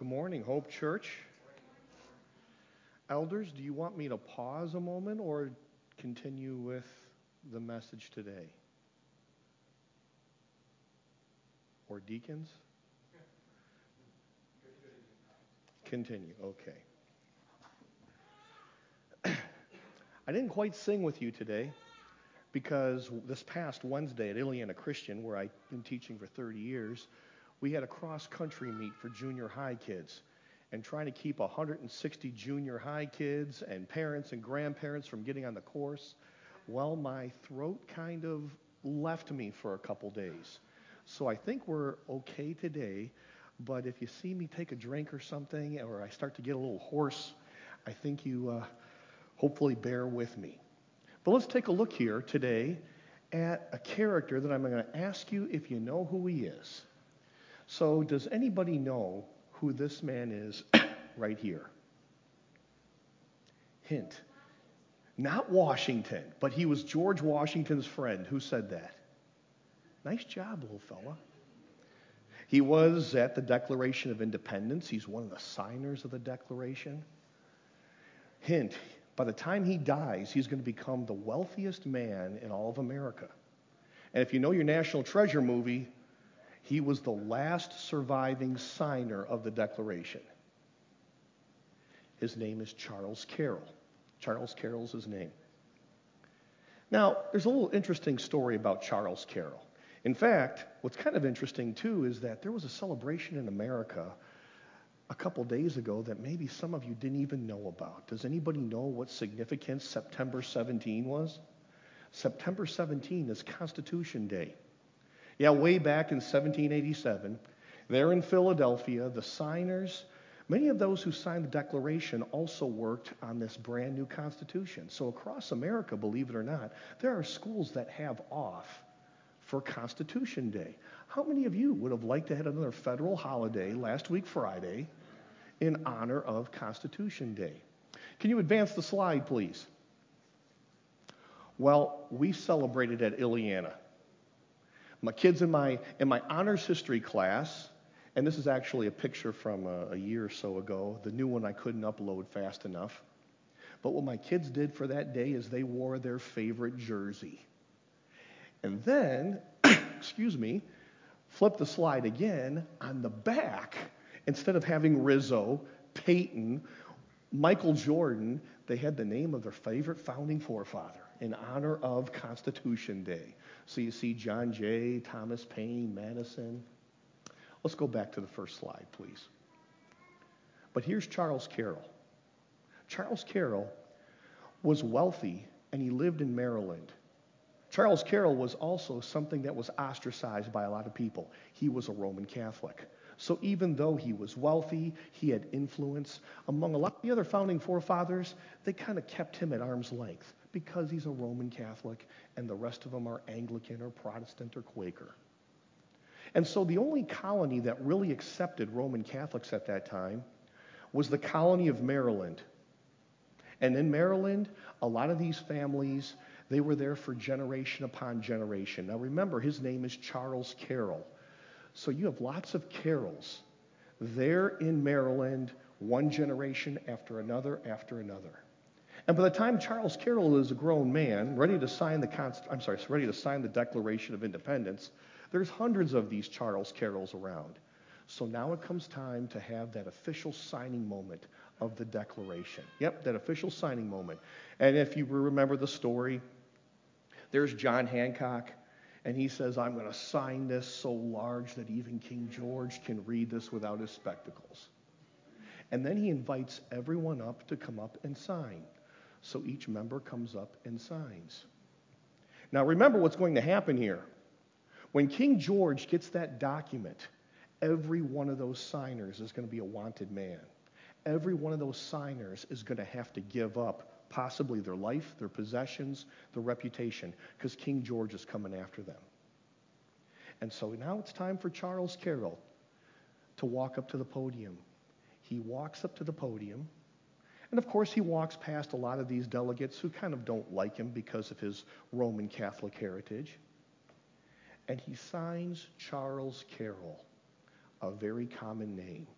Good morning, Hope Church. Elders, do you want me to pause a moment or continue with the message today? Or deacons? Continue, okay. I didn't quite sing with you today because this past Wednesday at Illiana Christian, where I've been teaching for 30 years, we had a cross country meet for junior high kids. And trying to keep 160 junior high kids and parents and grandparents from getting on the course, well, my throat kind of left me for a couple days. So I think we're okay today. But if you see me take a drink or something, or I start to get a little hoarse, I think you uh, hopefully bear with me. But let's take a look here today at a character that I'm going to ask you if you know who he is. So, does anybody know who this man is right here? Hint. Not Washington, but he was George Washington's friend. Who said that? Nice job, little fella. He was at the Declaration of Independence. He's one of the signers of the Declaration. Hint, by the time he dies, he's going to become the wealthiest man in all of America. And if you know your National Treasure movie, he was the last surviving signer of the Declaration. His name is Charles Carroll. Charles Carroll's his name. Now, there's a little interesting story about Charles Carroll. In fact, what's kind of interesting too is that there was a celebration in America a couple days ago that maybe some of you didn't even know about. Does anybody know what significance September 17 was? September 17 is Constitution Day. Yeah, way back in 1787, there in Philadelphia, the signers, many of those who signed the Declaration also worked on this brand new Constitution. So across America, believe it or not, there are schools that have off for Constitution Day. How many of you would have liked to have another federal holiday last week Friday in honor of Constitution Day? Can you advance the slide, please? Well, we celebrated at Illiana. My kids in my in my honors history class, and this is actually a picture from a, a year or so ago. The new one I couldn't upload fast enough. But what my kids did for that day is they wore their favorite jersey. And then, excuse me, flip the slide again. On the back, instead of having Rizzo, Payton, Michael Jordan, they had the name of their favorite founding forefather in honor of Constitution Day. So you see John Jay, Thomas Paine, Madison. Let's go back to the first slide, please. But here's Charles Carroll. Charles Carroll was wealthy and he lived in Maryland. Charles Carroll was also something that was ostracized by a lot of people. He was a Roman Catholic. So even though he was wealthy, he had influence among a lot of the other founding forefathers, they kind of kept him at arm's length because he's a Roman Catholic and the rest of them are Anglican or Protestant or Quaker. And so the only colony that really accepted Roman Catholics at that time was the colony of Maryland. And in Maryland, a lot of these families they were there for generation upon generation. Now remember, his name is Charles Carroll. So you have lots of Carrolls there in Maryland, one generation after another after another. And by the time Charles Carroll is a grown man, ready to sign the Const- I'm sorry, ready to sign the Declaration of Independence, there's hundreds of these Charles Carrolls around. So now it comes time to have that official signing moment of the Declaration. Yep, that official signing moment. And if you remember the story, there's John Hancock, and he says, I'm going to sign this so large that even King George can read this without his spectacles. And then he invites everyone up to come up and sign. So each member comes up and signs. Now remember what's going to happen here. When King George gets that document, every one of those signers is going to be a wanted man. Every one of those signers is going to have to give up possibly their life, their possessions, their reputation, because King George is coming after them. And so now it's time for Charles Carroll to walk up to the podium. He walks up to the podium, and of course, he walks past a lot of these delegates who kind of don't like him because of his Roman Catholic heritage. And he signs Charles Carroll, a very common name.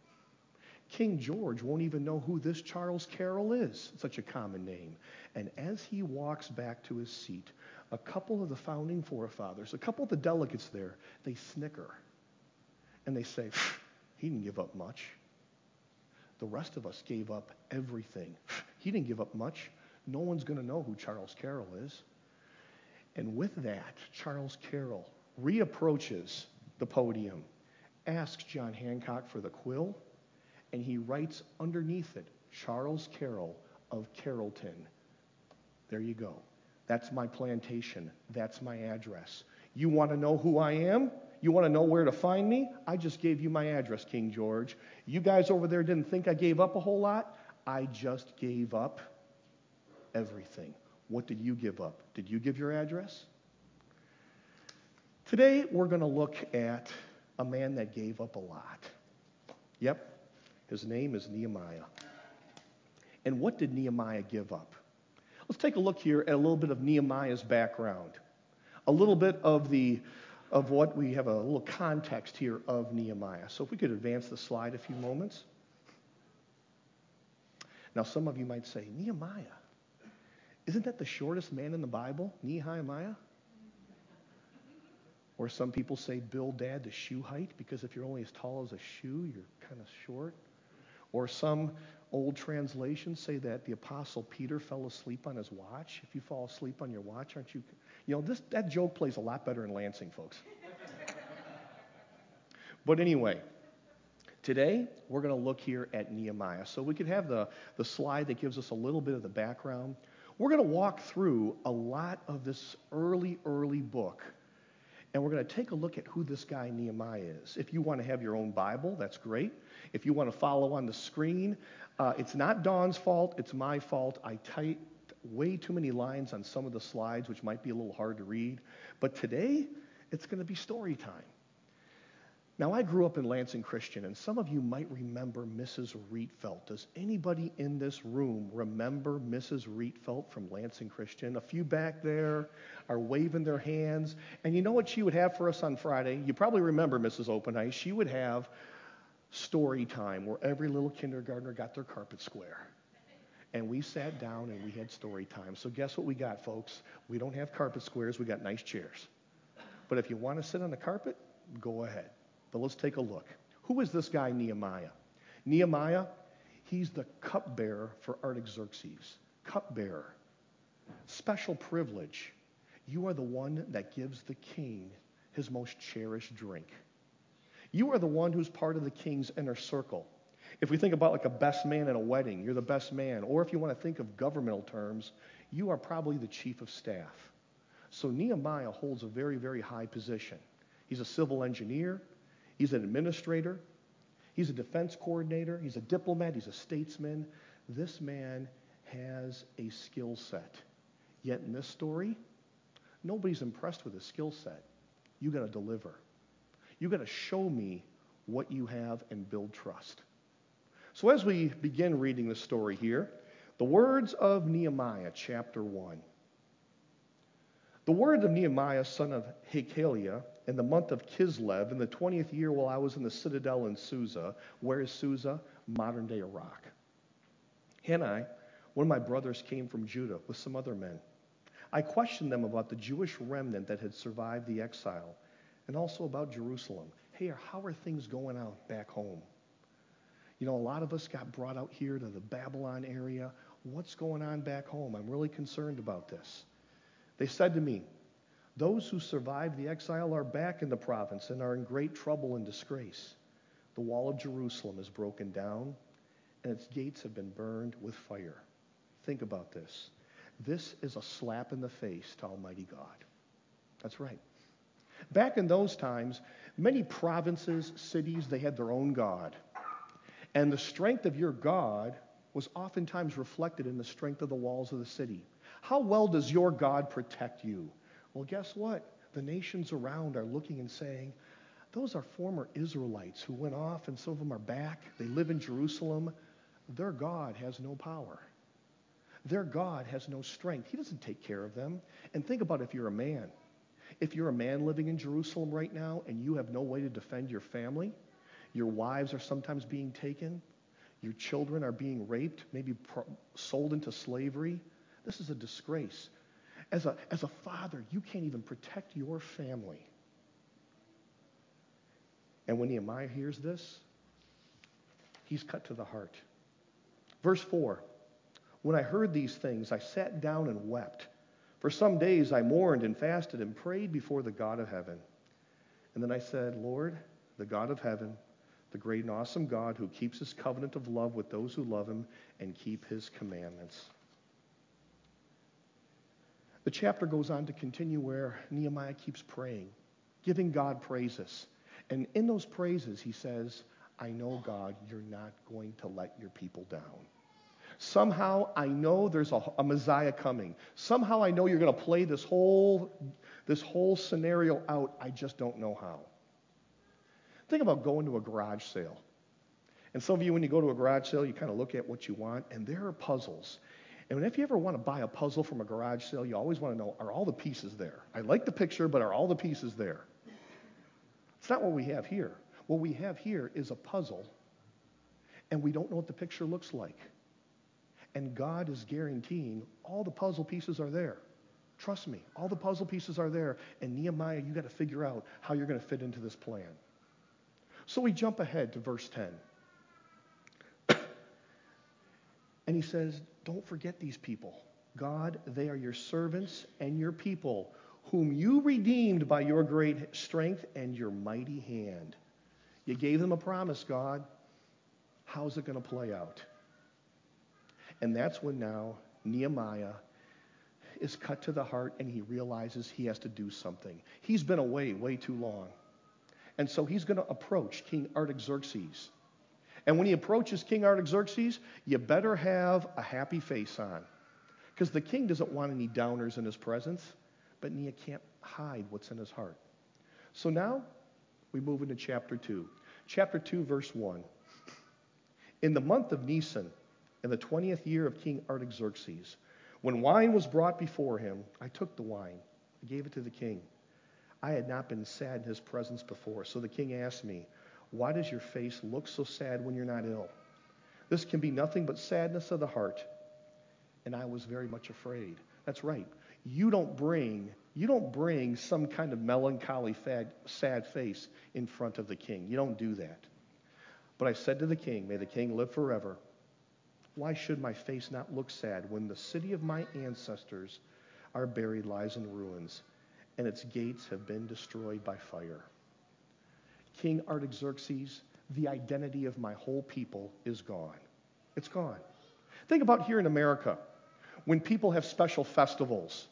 King George won't even know who this Charles Carroll is, such a common name. And as he walks back to his seat, a couple of the founding forefathers, a couple of the delegates there, they snicker. And they say, he didn't give up much. The rest of us gave up everything. He didn't give up much. No one's going to know who Charles Carroll is. And with that, Charles Carroll reapproaches the podium, asks John Hancock for the quill, and he writes underneath it, Charles Carroll of Carrollton. There you go. That's my plantation. That's my address. You want to know who I am? You want to know where to find me? I just gave you my address, King George. You guys over there didn't think I gave up a whole lot? I just gave up everything. What did you give up? Did you give your address? Today, we're going to look at a man that gave up a lot. Yep, his name is Nehemiah. And what did Nehemiah give up? Let's take a look here at a little bit of Nehemiah's background, a little bit of the of what we have a little context here of Nehemiah. So if we could advance the slide a few moments. Now, some of you might say, Nehemiah, isn't that the shortest man in the Bible, Nehemiah? Or some people say Bildad, the shoe height, because if you're only as tall as a shoe, you're kind of short. Or some old translations say that the apostle Peter fell asleep on his watch. If you fall asleep on your watch, aren't you? You know, this, that joke plays a lot better in Lansing, folks. but anyway, today we're going to look here at Nehemiah. So we could have the, the slide that gives us a little bit of the background. We're going to walk through a lot of this early, early book. And we're going to take a look at who this guy Nehemiah is. If you want to have your own Bible, that's great. If you want to follow on the screen, uh, it's not Dawn's fault, it's my fault. I typed way too many lines on some of the slides, which might be a little hard to read. But today, it's going to be story time. Now, I grew up in Lansing Christian, and some of you might remember Mrs. Rietveld. Does anybody in this room remember Mrs. Rietveld from Lansing Christian? A few back there are waving their hands. And you know what she would have for us on Friday? You probably remember Mrs. Open. She would have story time where every little kindergartner got their carpet square. And we sat down and we had story time. So, guess what we got, folks? We don't have carpet squares, we got nice chairs. But if you want to sit on the carpet, go ahead. But let's take a look. Who is this guy, Nehemiah? Nehemiah, he's the cupbearer for Artaxerxes. Cupbearer. Special privilege. You are the one that gives the king his most cherished drink. You are the one who's part of the king's inner circle. If we think about like a best man at a wedding, you're the best man. Or if you want to think of governmental terms, you are probably the chief of staff. So Nehemiah holds a very, very high position. He's a civil engineer, he's an administrator, he's a defense coordinator, he's a diplomat, he's a statesman. This man has a skill set. Yet in this story, nobody's impressed with his skill set. You got to deliver. You got to show me what you have and build trust. So, as we begin reading the story here, the words of Nehemiah, chapter 1. The words of Nehemiah, son of Hachaliah, in the month of Kislev, in the 20th year while I was in the citadel in Susa. Where is Susa? Modern day Iraq. Hanani, one of my brothers, came from Judah with some other men. I questioned them about the Jewish remnant that had survived the exile and also about Jerusalem. Hey, how are things going out back home? You know, a lot of us got brought out here to the Babylon area. What's going on back home? I'm really concerned about this. They said to me, Those who survived the exile are back in the province and are in great trouble and disgrace. The wall of Jerusalem is broken down, and its gates have been burned with fire. Think about this. This is a slap in the face to Almighty God. That's right. Back in those times, many provinces, cities, they had their own God. And the strength of your God was oftentimes reflected in the strength of the walls of the city. How well does your God protect you? Well, guess what? The nations around are looking and saying, those are former Israelites who went off, and some of them are back. They live in Jerusalem. Their God has no power. Their God has no strength. He doesn't take care of them. And think about if you're a man. If you're a man living in Jerusalem right now and you have no way to defend your family, your wives are sometimes being taken, Your children are being raped, maybe sold into slavery. This is a disgrace. As a, as a father, you can't even protect your family. And when Nehemiah hears this, he's cut to the heart. Verse 4 When I heard these things, I sat down and wept. For some days I mourned and fasted and prayed before the God of heaven. And then I said, Lord, the God of heaven, the great and awesome God who keeps his covenant of love with those who love him and keep his commandments. The chapter goes on to continue where Nehemiah keeps praying, giving God praises. And in those praises, he says, I know, God, you're not going to let your people down. Somehow I know there's a, a Messiah coming. Somehow I know you're going to play this whole, this whole scenario out. I just don't know how. Think about going to a garage sale. And some of you, when you go to a garage sale, you kind of look at what you want, and there are puzzles. And if you ever want to buy a puzzle from a garage sale, you always want to know are all the pieces there? I like the picture, but are all the pieces there? It's not what we have here. What we have here is a puzzle, and we don't know what the picture looks like. And God is guaranteeing all the puzzle pieces are there. Trust me, all the puzzle pieces are there. And Nehemiah, you got to figure out how you're going to fit into this plan. So we jump ahead to verse 10. and he says, Don't forget these people. God, they are your servants and your people, whom you redeemed by your great strength and your mighty hand. You gave them a promise, God. How's it going to play out? And that's when now Nehemiah is cut to the heart and he realizes he has to do something. He's been away way too long. And so he's going to approach King Artaxerxes. And when he approaches King Artaxerxes, you better have a happy face on. Because the king doesn't want any downers in his presence, but Nehemiah can't hide what's in his heart. So now we move into chapter 2. Chapter 2, verse 1. In the month of Nisan, in the 20th year of King Artaxerxes, when wine was brought before him, I took the wine. I gave it to the king. I had not been sad in his presence before. So the king asked me, Why does your face look so sad when you're not ill? This can be nothing but sadness of the heart. And I was very much afraid. That's right. You don't bring you don't bring some kind of melancholy, sad face in front of the king. You don't do that. But I said to the king, May the king live forever. Why should my face not look sad when the city of my ancestors are buried lies in ruins and its gates have been destroyed by fire? King Artaxerxes, the identity of my whole people is gone. It's gone. Think about here in America when people have special festivals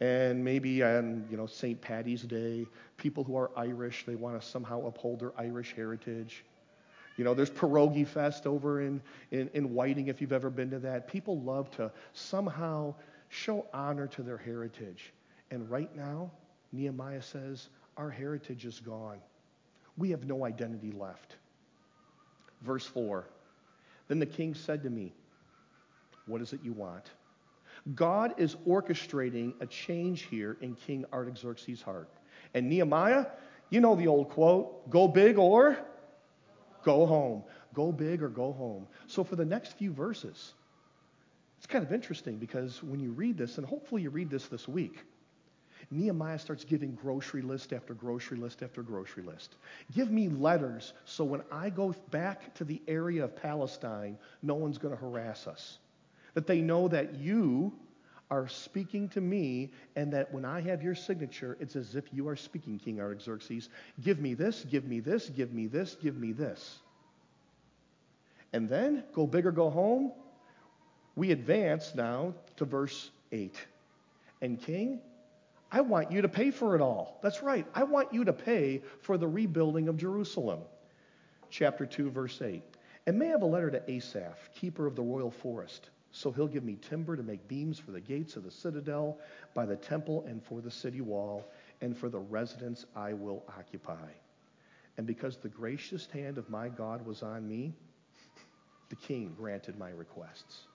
and maybe on you know St. Patty's Day, people who are Irish they want to somehow uphold their Irish heritage. You know, there's Pierogi Fest over in, in, in Whiting, if you've ever been to that. People love to somehow show honor to their heritage. And right now, Nehemiah says, our heritage is gone. We have no identity left. Verse 4 Then the king said to me, What is it you want? God is orchestrating a change here in King Artaxerxes' heart. And Nehemiah, you know the old quote go big or go home. Go big or go home. So for the next few verses, it's kind of interesting because when you read this, and hopefully you read this this week, Nehemiah starts giving grocery list after grocery list after grocery list. Give me letters so when I go back to the area of Palestine, no one's going to harass us. That they know that you are speaking to me, and that when I have your signature, it's as if you are speaking, King Artaxerxes. Give me this, give me this, give me this, give me this. And then, go big or go home, we advance now to verse 8. And, King, I want you to pay for it all. That's right. I want you to pay for the rebuilding of Jerusalem. Chapter 2, verse 8. And may I have a letter to Asaph, keeper of the royal forest so he'll give me timber to make beams for the gates of the citadel, by the temple, and for the city wall, and for the residence I will occupy. And because the gracious hand of my God was on me, the king granted my requests.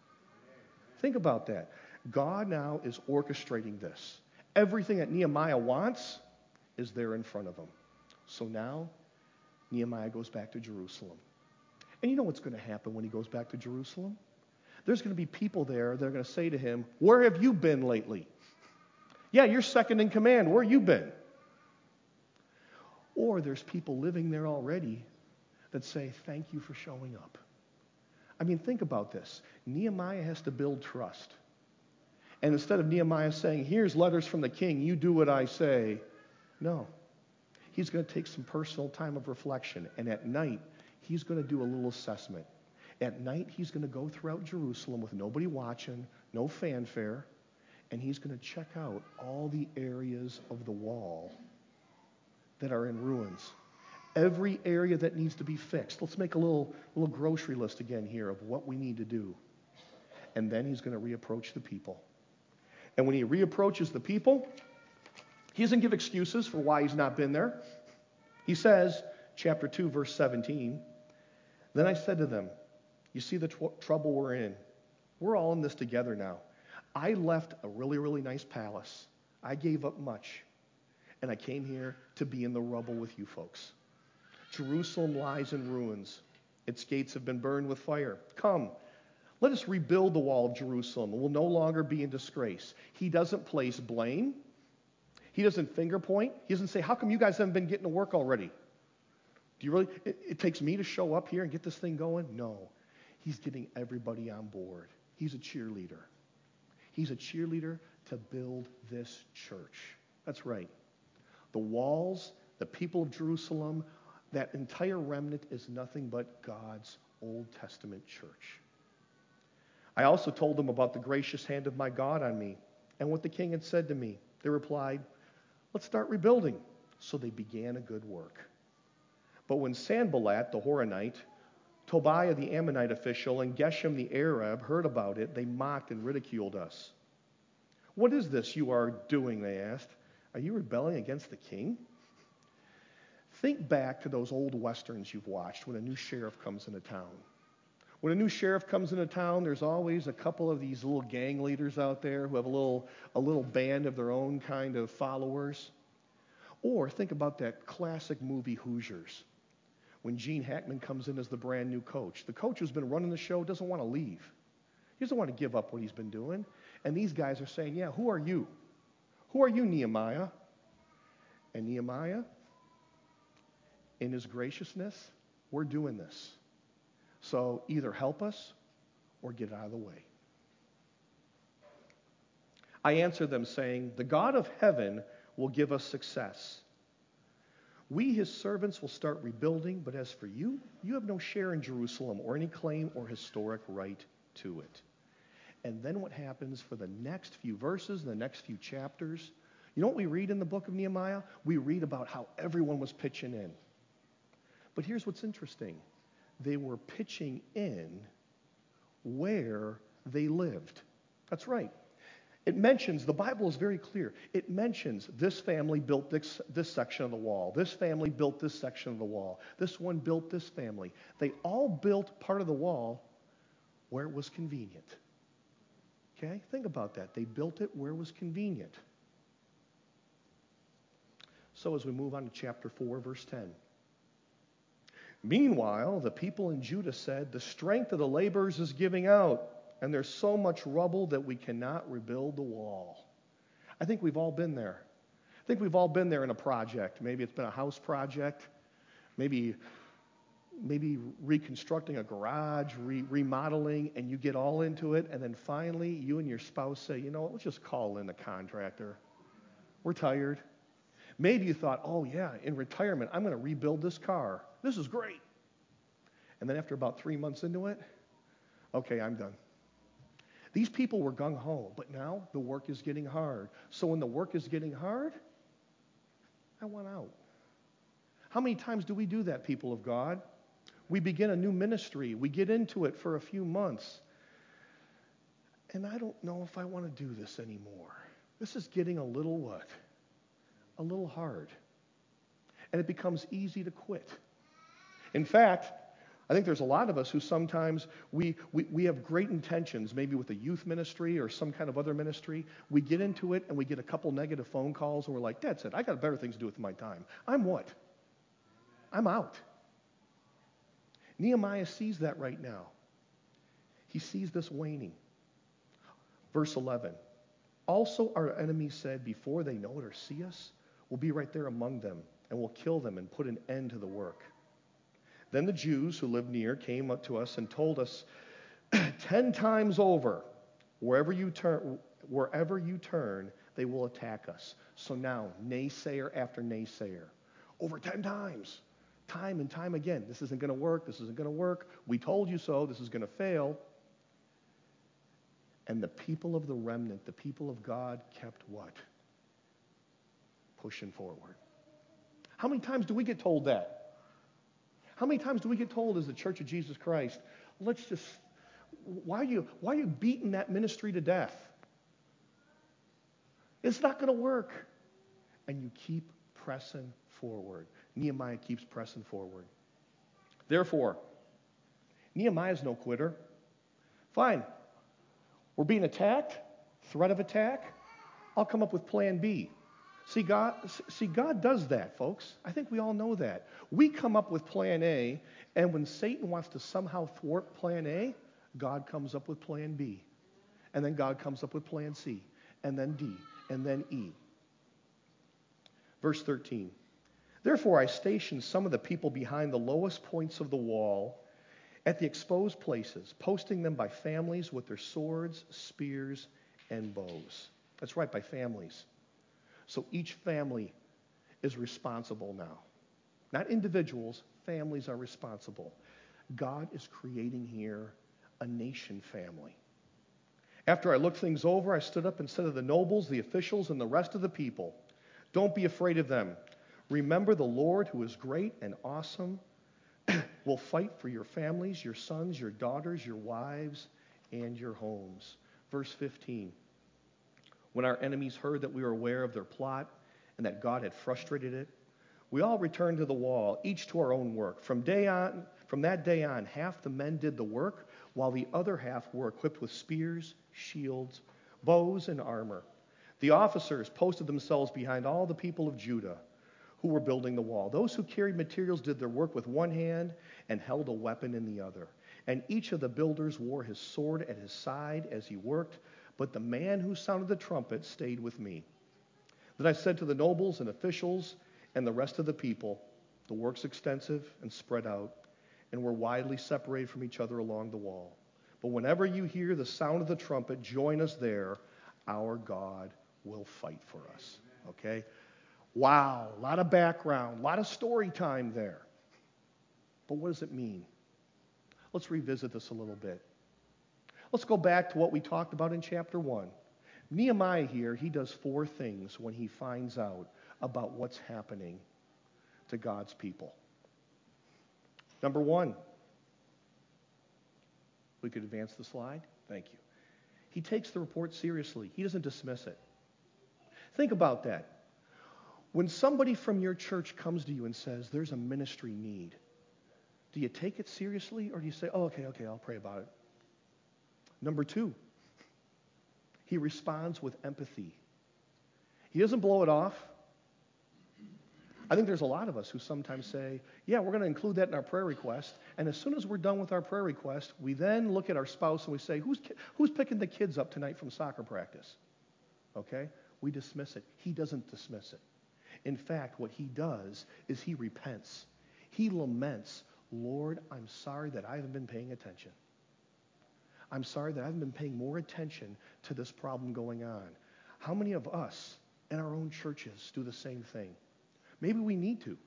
Think about that. God now is orchestrating this. Everything that Nehemiah wants is there in front of him. So now Nehemiah goes back to Jerusalem. And you know what's going to happen when he goes back to Jerusalem? There's going to be people there that are going to say to him, Where have you been lately? Yeah, you're second in command. Where you been? Or there's people living there already that say, Thank you for showing up. I mean, think about this. Nehemiah has to build trust. And instead of Nehemiah saying, Here's letters from the king, you do what I say, no. He's going to take some personal time of reflection. And at night, he's going to do a little assessment. At night, he's going to go throughout Jerusalem with nobody watching, no fanfare, and he's going to check out all the areas of the wall that are in ruins. Every area that needs to be fixed. Let's make a little, little grocery list again here of what we need to do. And then he's going to reapproach the people. And when he reapproaches the people, he doesn't give excuses for why he's not been there. He says, chapter 2, verse 17, Then I said to them, You see the tw- trouble we're in. We're all in this together now. I left a really, really nice palace. I gave up much. And I came here to be in the rubble with you folks. Jerusalem lies in ruins. Its gates have been burned with fire. Come, let us rebuild the wall of Jerusalem will no longer be in disgrace. He doesn't place blame. He doesn't finger point. He doesn't say, How come you guys haven't been getting to work already? Do you really? It, it takes me to show up here and get this thing going? No. He's getting everybody on board. He's a cheerleader. He's a cheerleader to build this church. That's right. The walls, the people of Jerusalem, that entire remnant is nothing but God's Old Testament church. I also told them about the gracious hand of my God on me and what the king had said to me. They replied, Let's start rebuilding. So they began a good work. But when Sanballat, the Horonite, Tobiah, the Ammonite official, and Geshem, the Arab, heard about it, they mocked and ridiculed us. What is this you are doing? They asked. Are you rebelling against the king? Think back to those old westerns you've watched when a new sheriff comes into town. When a new sheriff comes into town, there's always a couple of these little gang leaders out there who have a little, a little band of their own kind of followers. Or think about that classic movie Hoosiers. When Gene Hackman comes in as the brand new coach, the coach who's been running the show doesn't want to leave. He doesn't want to give up what he's been doing. And these guys are saying, Yeah, who are you? Who are you, Nehemiah? And Nehemiah, in his graciousness, we're doing this. So either help us or get out of the way. I answer them saying, The God of heaven will give us success. We, his servants, will start rebuilding, but as for you, you have no share in Jerusalem or any claim or historic right to it. And then what happens for the next few verses, the next few chapters? You know what we read in the book of Nehemiah? We read about how everyone was pitching in. But here's what's interesting they were pitching in where they lived. That's right. It mentions, the Bible is very clear. It mentions this family built this, this section of the wall. This family built this section of the wall. This one built this family. They all built part of the wall where it was convenient. Okay? Think about that. They built it where it was convenient. So as we move on to chapter 4, verse 10. Meanwhile, the people in Judah said, The strength of the laborers is giving out, and there's so much rubble that we cannot rebuild the wall. I think we've all been there. I think we've all been there in a project. Maybe it's been a house project, maybe, maybe reconstructing a garage, re- remodeling, and you get all into it, and then finally you and your spouse say, You know what, let's just call in the contractor. We're tired. Maybe you thought, Oh, yeah, in retirement, I'm going to rebuild this car. This is great. And then after about three months into it, okay, I'm done. These people were gung ho, but now the work is getting hard. So when the work is getting hard, I want out. How many times do we do that, people of God? We begin a new ministry, we get into it for a few months, and I don't know if I want to do this anymore. This is getting a little what? A little hard. And it becomes easy to quit. In fact, I think there's a lot of us who sometimes we, we, we have great intentions, maybe with a youth ministry or some kind of other ministry. We get into it and we get a couple negative phone calls and we're like, that's it. I got better things to do with my time. I'm what? I'm out. Nehemiah sees that right now. He sees this waning. Verse 11. Also, our enemies said, Before they know it or see us, we'll be right there among them, and we'll kill them and put an end to the work. Then the Jews who lived near came up to us and told us ten times over, wherever you turn, wherever you turn, they will attack us. So now, naysayer after naysayer, over ten times, time and time again, this isn't going to work. This isn't going to work. We told you so. This is going to fail. And the people of the remnant, the people of God, kept what? Pushing forward. How many times do we get told that? How many times do we get told as the Church of Jesus Christ, let's just, why are you, why are you beating that ministry to death? It's not going to work. And you keep pressing forward. Nehemiah keeps pressing forward. Therefore, Nehemiah's no quitter. Fine, we're being attacked, threat of attack. I'll come up with plan B. See God, see, God does that, folks. I think we all know that. We come up with plan A, and when Satan wants to somehow thwart plan A, God comes up with plan B. And then God comes up with plan C, and then D, and then E. Verse 13. Therefore, I stationed some of the people behind the lowest points of the wall at the exposed places, posting them by families with their swords, spears, and bows. That's right, by families. So each family is responsible now. Not individuals, families are responsible. God is creating here a nation family. After I looked things over, I stood up and said to the nobles, the officials, and the rest of the people, Don't be afraid of them. Remember the Lord who is great and awesome will fight for your families, your sons, your daughters, your wives, and your homes. Verse 15. When our enemies heard that we were aware of their plot and that God had frustrated it, we all returned to the wall, each to our own work. From day on, from that day on, half the men did the work, while the other half were equipped with spears, shields, bows, and armor. The officers posted themselves behind all the people of Judah who were building the wall. Those who carried materials did their work with one hand and held a weapon in the other. And each of the builders wore his sword at his side as he worked, but the man who sounded the trumpet stayed with me. Then I said to the nobles and officials and the rest of the people, The work's extensive and spread out, and we're widely separated from each other along the wall. But whenever you hear the sound of the trumpet, join us there. Our God will fight for us. Okay? Wow, a lot of background, a lot of story time there. But what does it mean? Let's revisit this a little bit. Let's go back to what we talked about in chapter 1. Nehemiah here, he does four things when he finds out about what's happening to God's people. Number one, we could advance the slide. Thank you. He takes the report seriously, he doesn't dismiss it. Think about that. When somebody from your church comes to you and says, there's a ministry need, do you take it seriously or do you say, oh, okay, okay, I'll pray about it? Number two, he responds with empathy. He doesn't blow it off. I think there's a lot of us who sometimes say, yeah, we're going to include that in our prayer request. And as soon as we're done with our prayer request, we then look at our spouse and we say, who's, who's picking the kids up tonight from soccer practice? Okay? We dismiss it. He doesn't dismiss it. In fact, what he does is he repents. He laments, Lord, I'm sorry that I haven't been paying attention. I'm sorry that I haven't been paying more attention to this problem going on. How many of us in our own churches do the same thing? Maybe we need to.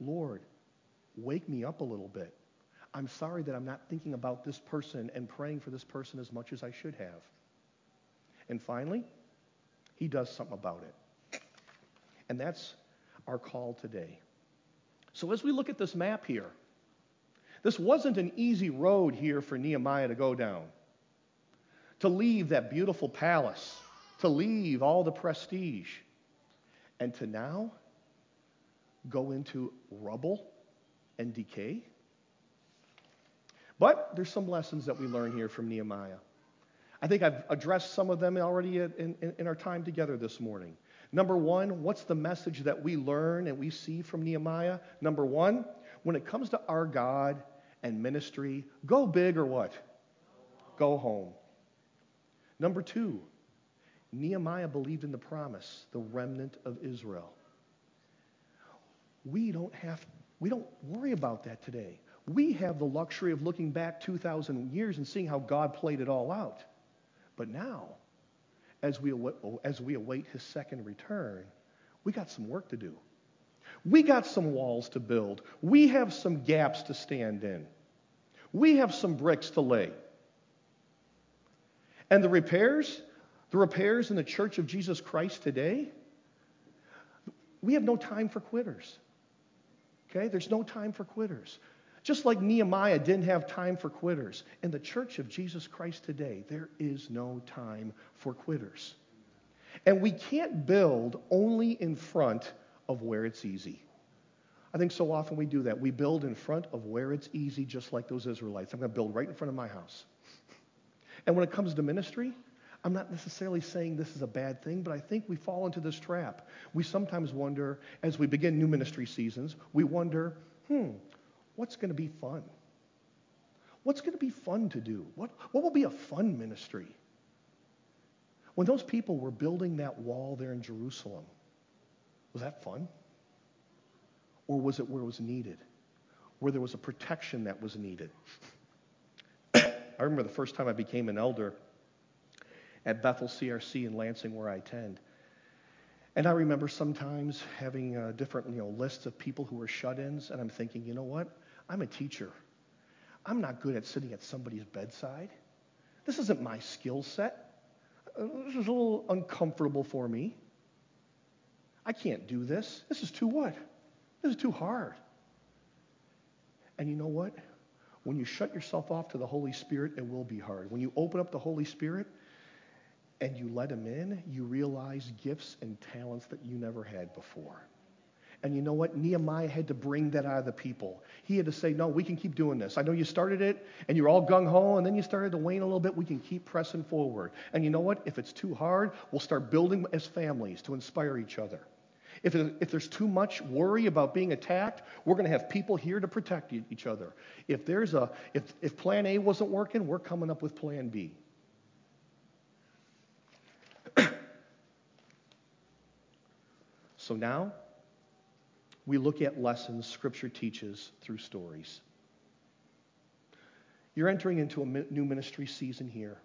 Lord, wake me up a little bit. I'm sorry that I'm not thinking about this person and praying for this person as much as I should have. And finally, he does something about it. And that's our call today. So as we look at this map here, this wasn't an easy road here for Nehemiah to go down. To leave that beautiful palace, to leave all the prestige, and to now go into rubble and decay. But there's some lessons that we learn here from Nehemiah. I think I've addressed some of them already in, in, in our time together this morning. Number one, what's the message that we learn and we see from Nehemiah? Number one, when it comes to our God and ministry. Go big or what? Go home. Number two, Nehemiah believed in the promise, the remnant of Israel. We don't have, we don't worry about that today. We have the luxury of looking back 2,000 years and seeing how God played it all out. But now, as we, as we await his second return, we got some work to do. We got some walls to build. We have some gaps to stand in. We have some bricks to lay. And the repairs, the repairs in the church of Jesus Christ today, we have no time for quitters. Okay? There's no time for quitters. Just like Nehemiah didn't have time for quitters. In the church of Jesus Christ today, there is no time for quitters. And we can't build only in front of where it's easy. I think so often we do that. We build in front of where it's easy, just like those Israelites. I'm going to build right in front of my house. And when it comes to ministry, I'm not necessarily saying this is a bad thing, but I think we fall into this trap. We sometimes wonder, as we begin new ministry seasons, we wonder, hmm, what's going to be fun? What's going to be fun to do? What, what will be a fun ministry? When those people were building that wall there in Jerusalem, was that fun? Or was it where it was needed? Where there was a protection that was needed? I remember the first time I became an elder at Bethel CRC in Lansing, where I attend. And I remember sometimes having uh, different you know, lists of people who were shut ins, and I'm thinking, you know what? I'm a teacher. I'm not good at sitting at somebody's bedside. This isn't my skill set. Uh, this is a little uncomfortable for me. I can't do this. This is too what? This is too hard. And you know what? When you shut yourself off to the Holy Spirit, it will be hard. When you open up the Holy Spirit and you let Him in, you realize gifts and talents that you never had before. And you know what? Nehemiah had to bring that out of the people. He had to say, No, we can keep doing this. I know you started it and you're all gung ho and then you started to wane a little bit. We can keep pressing forward. And you know what? If it's too hard, we'll start building as families to inspire each other. If, if there's too much worry about being attacked, we're going to have people here to protect each other. If, there's a, if, if plan A wasn't working, we're coming up with plan B. so now, we look at lessons Scripture teaches through stories. You're entering into a new ministry season here.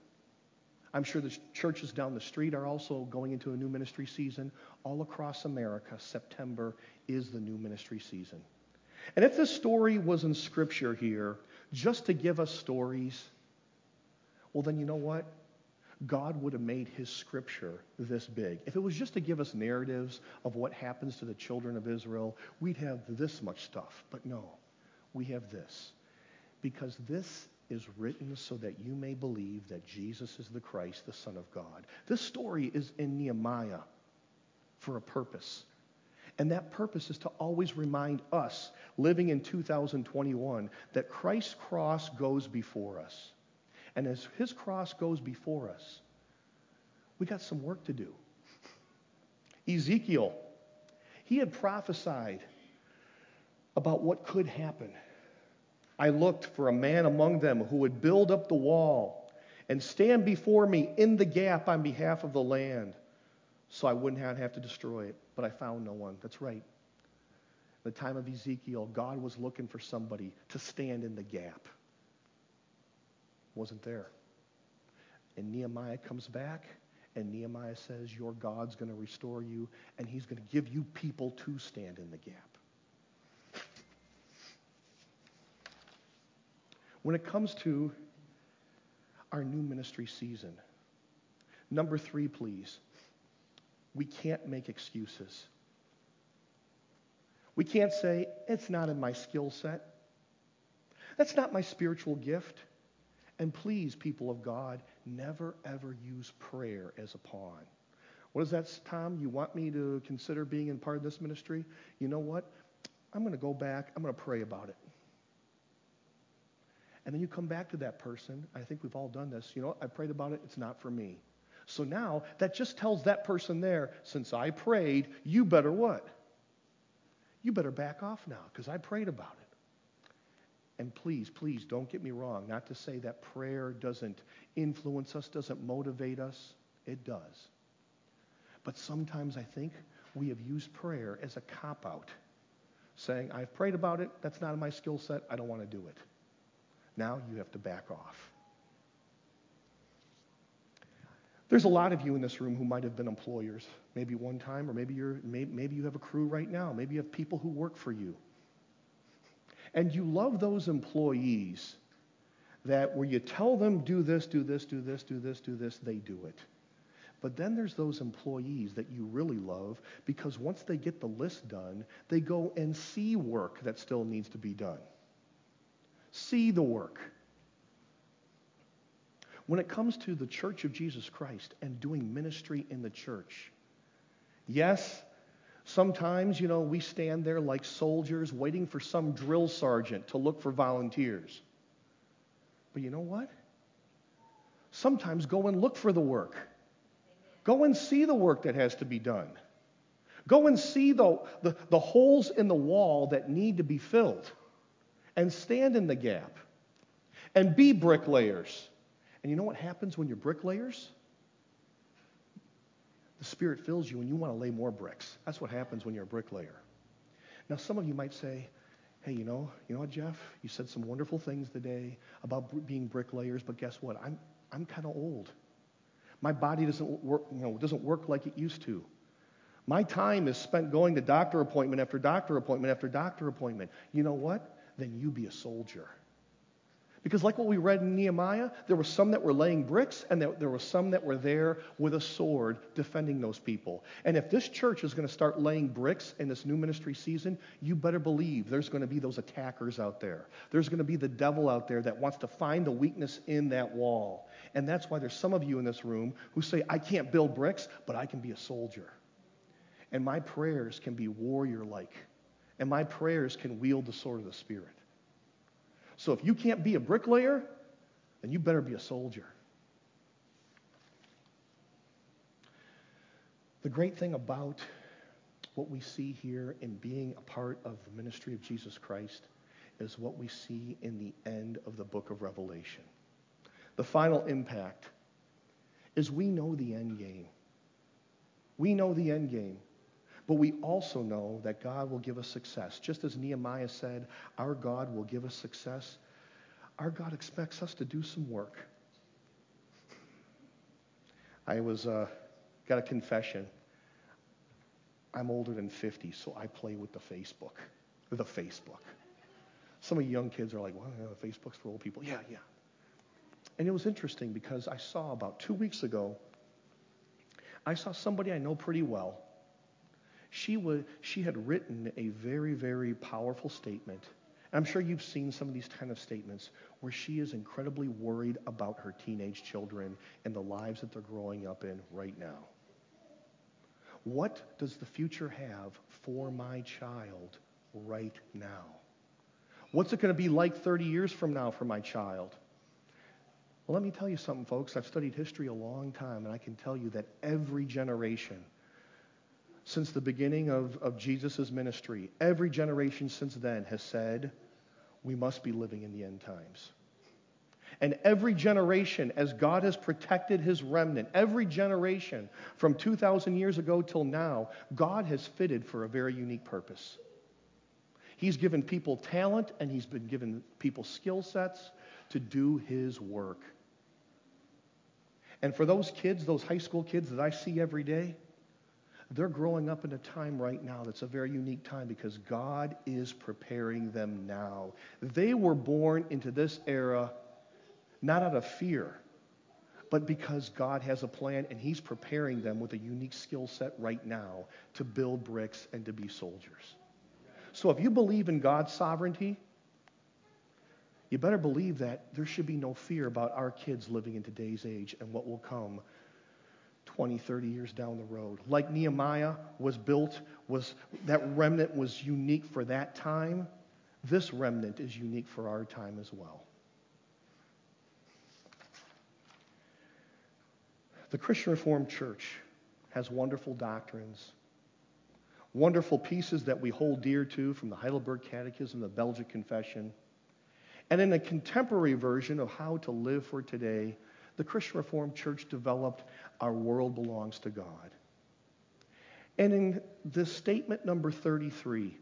I'm sure the churches down the street are also going into a new ministry season. All across America, September is the new ministry season. And if this story was in Scripture here, just to give us stories, well, then you know what? God would have made his scripture this big. If it was just to give us narratives of what happens to the children of Israel, we'd have this much stuff. But no, we have this. Because this is written so that you may believe that Jesus is the Christ, the Son of God. This story is in Nehemiah for a purpose. And that purpose is to always remind us, living in 2021, that Christ's cross goes before us. And as his cross goes before us, we got some work to do. Ezekiel, he had prophesied about what could happen. I looked for a man among them who would build up the wall and stand before me in the gap on behalf of the land so I wouldn't have to destroy it. But I found no one. That's right. In the time of Ezekiel, God was looking for somebody to stand in the gap wasn't there. And Nehemiah comes back, and Nehemiah says, Your God's going to restore you, and he's going to give you people to stand in the gap. When it comes to our new ministry season, number three, please, we can't make excuses. We can't say, It's not in my skill set. That's not my spiritual gift. And please, people of God, never ever use prayer as a pawn. What is that, Tom? You want me to consider being in part of this ministry? You know what? I'm going to go back. I'm going to pray about it. And then you come back to that person. I think we've all done this. You know? I prayed about it. It's not for me. So now that just tells that person there, since I prayed, you better what? You better back off now because I prayed about it. And please, please don't get me wrong. Not to say that prayer doesn't influence us, doesn't motivate us. It does. But sometimes I think we have used prayer as a cop out, saying, I've prayed about it. That's not in my skill set. I don't want to do it. Now you have to back off. There's a lot of you in this room who might have been employers, maybe one time, or maybe, you're, maybe, maybe you have a crew right now. Maybe you have people who work for you. And you love those employees that where you tell them, do this, do this, do this, do this, do this, they do it. But then there's those employees that you really love because once they get the list done, they go and see work that still needs to be done. See the work. When it comes to the church of Jesus Christ and doing ministry in the church, yes, sometimes, you know, we stand there like soldiers waiting for some drill sergeant to look for volunteers. But you know what? Sometimes go and look for the work. Go and see the work that has to be done. Go and see the, the, the, holes in the wall that need to be filled and stand in the gap and be bricklayers. And you know what happens when you're bricklayers? The Spirit fills you and you want to lay more bricks. That's what happens when you're a bricklayer. Now, some of you might say, hey, you know, you know what, Jeff? You said some wonderful things today about being bricklayers, but guess what? I'm, I'm kind of old. My body doesn't work, you know, doesn't work like it used to. My time is spent going to doctor appointment after doctor appointment after doctor appointment. You know what? Then you be a soldier. Because, like what we read in Nehemiah, there were some that were laying bricks, and there were some that were there with a sword defending those people. And if this church is going to start laying bricks in this new ministry season, you better believe there's going to be those attackers out there. There's going to be the devil out there that wants to find the weakness in that wall. And that's why there's some of you in this room who say, I can't build bricks, but I can be a soldier. And my prayers can be warrior like, and my prayers can wield the sword of the Spirit. So if you can't be a bricklayer, then you better be a soldier. The great thing about what we see here in being a part of the ministry of Jesus Christ is what we see in the end of the book of Revelation. The final impact is we know the end game. We know the end game. But we also know that God will give us success. Just as Nehemiah said, our God will give us success. Our God expects us to do some work. I was uh, got a confession. I'm older than 50, so I play with the Facebook. The Facebook. Some of you young kids are like, well, yeah, Facebook's for old people. Yeah, yeah. And it was interesting because I saw about two weeks ago, I saw somebody I know pretty well she, was, she had written a very, very powerful statement. I'm sure you've seen some of these kind of statements where she is incredibly worried about her teenage children and the lives that they're growing up in right now. What does the future have for my child right now? What's it going to be like 30 years from now for my child? Well, let me tell you something, folks. I've studied history a long time, and I can tell you that every generation – since the beginning of, of Jesus' ministry, every generation since then has said, we must be living in the end times. And every generation, as God has protected his remnant, every generation from 2,000 years ago till now, God has fitted for a very unique purpose. He's given people talent and he's been given people skill sets to do his work. And for those kids, those high school kids that I see every day, they're growing up in a time right now that's a very unique time because God is preparing them now. They were born into this era not out of fear, but because God has a plan and He's preparing them with a unique skill set right now to build bricks and to be soldiers. So if you believe in God's sovereignty, you better believe that there should be no fear about our kids living in today's age and what will come 20, 30 years down the road. Like Nehemiah was built, was that remnant was unique for that time. This remnant is unique for our time as well. The Christian Reformed Church has wonderful doctrines, wonderful pieces that we hold dear to from the Heidelberg Catechism, the Belgic Confession. And in a contemporary version of how to live for today, the Christian Reformed Church developed Our World Belongs to God. And in this statement number 33,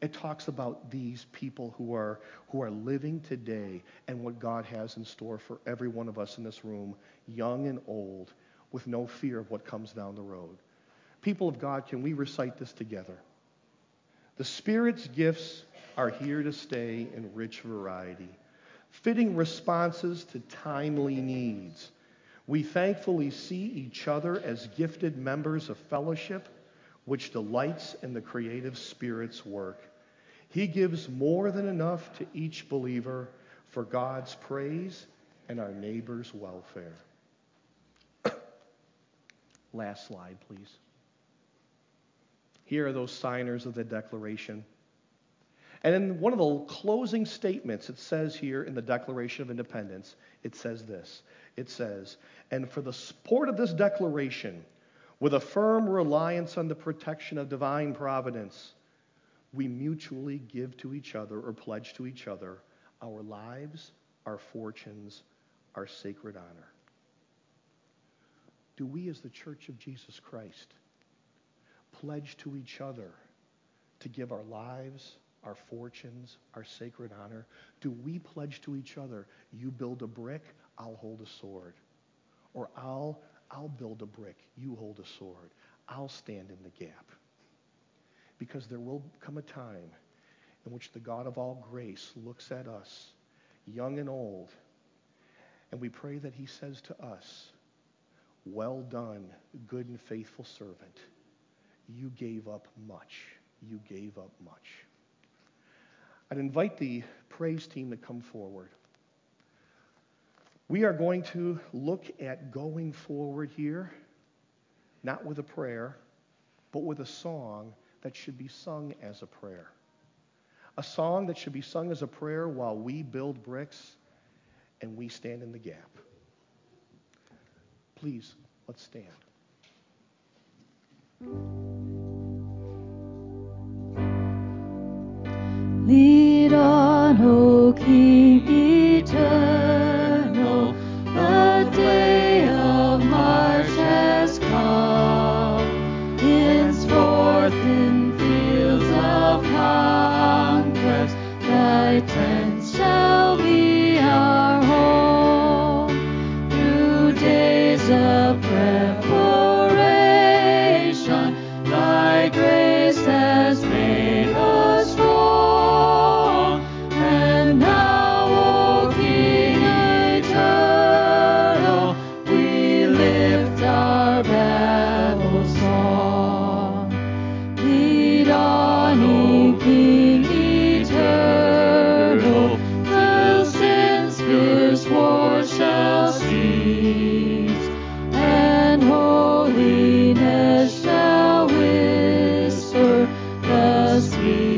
it talks about these people who are, who are living today and what God has in store for every one of us in this room, young and old, with no fear of what comes down the road. People of God, can we recite this together? The Spirit's gifts are here to stay in rich variety, fitting responses to timely needs. We thankfully see each other as gifted members of fellowship, which delights in the creative Spirit's work. He gives more than enough to each believer for God's praise and our neighbor's welfare. Last slide, please. Here are those signers of the Declaration. And in one of the closing statements, it says here in the Declaration of Independence, it says this. It says, And for the support of this declaration, with a firm reliance on the protection of divine providence, we mutually give to each other or pledge to each other our lives, our fortunes, our sacred honor. Do we, as the Church of Jesus Christ, pledge to each other to give our lives, our fortunes, our sacred honor? Do we pledge to each other, you build a brick, I'll hold a sword? Or I'll, I'll build a brick, you hold a sword. I'll stand in the gap. Because there will come a time in which the God of all grace looks at us, young and old, and we pray that he says to us, Well done, good and faithful servant. You gave up much. You gave up much. I'd invite the praise team to come forward. We are going to look at going forward here, not with a prayer, but with a song that should be sung as a prayer. A song that should be sung as a prayer while we build bricks and we stand in the gap. Please, let's stand. Lead on, O King. sweet.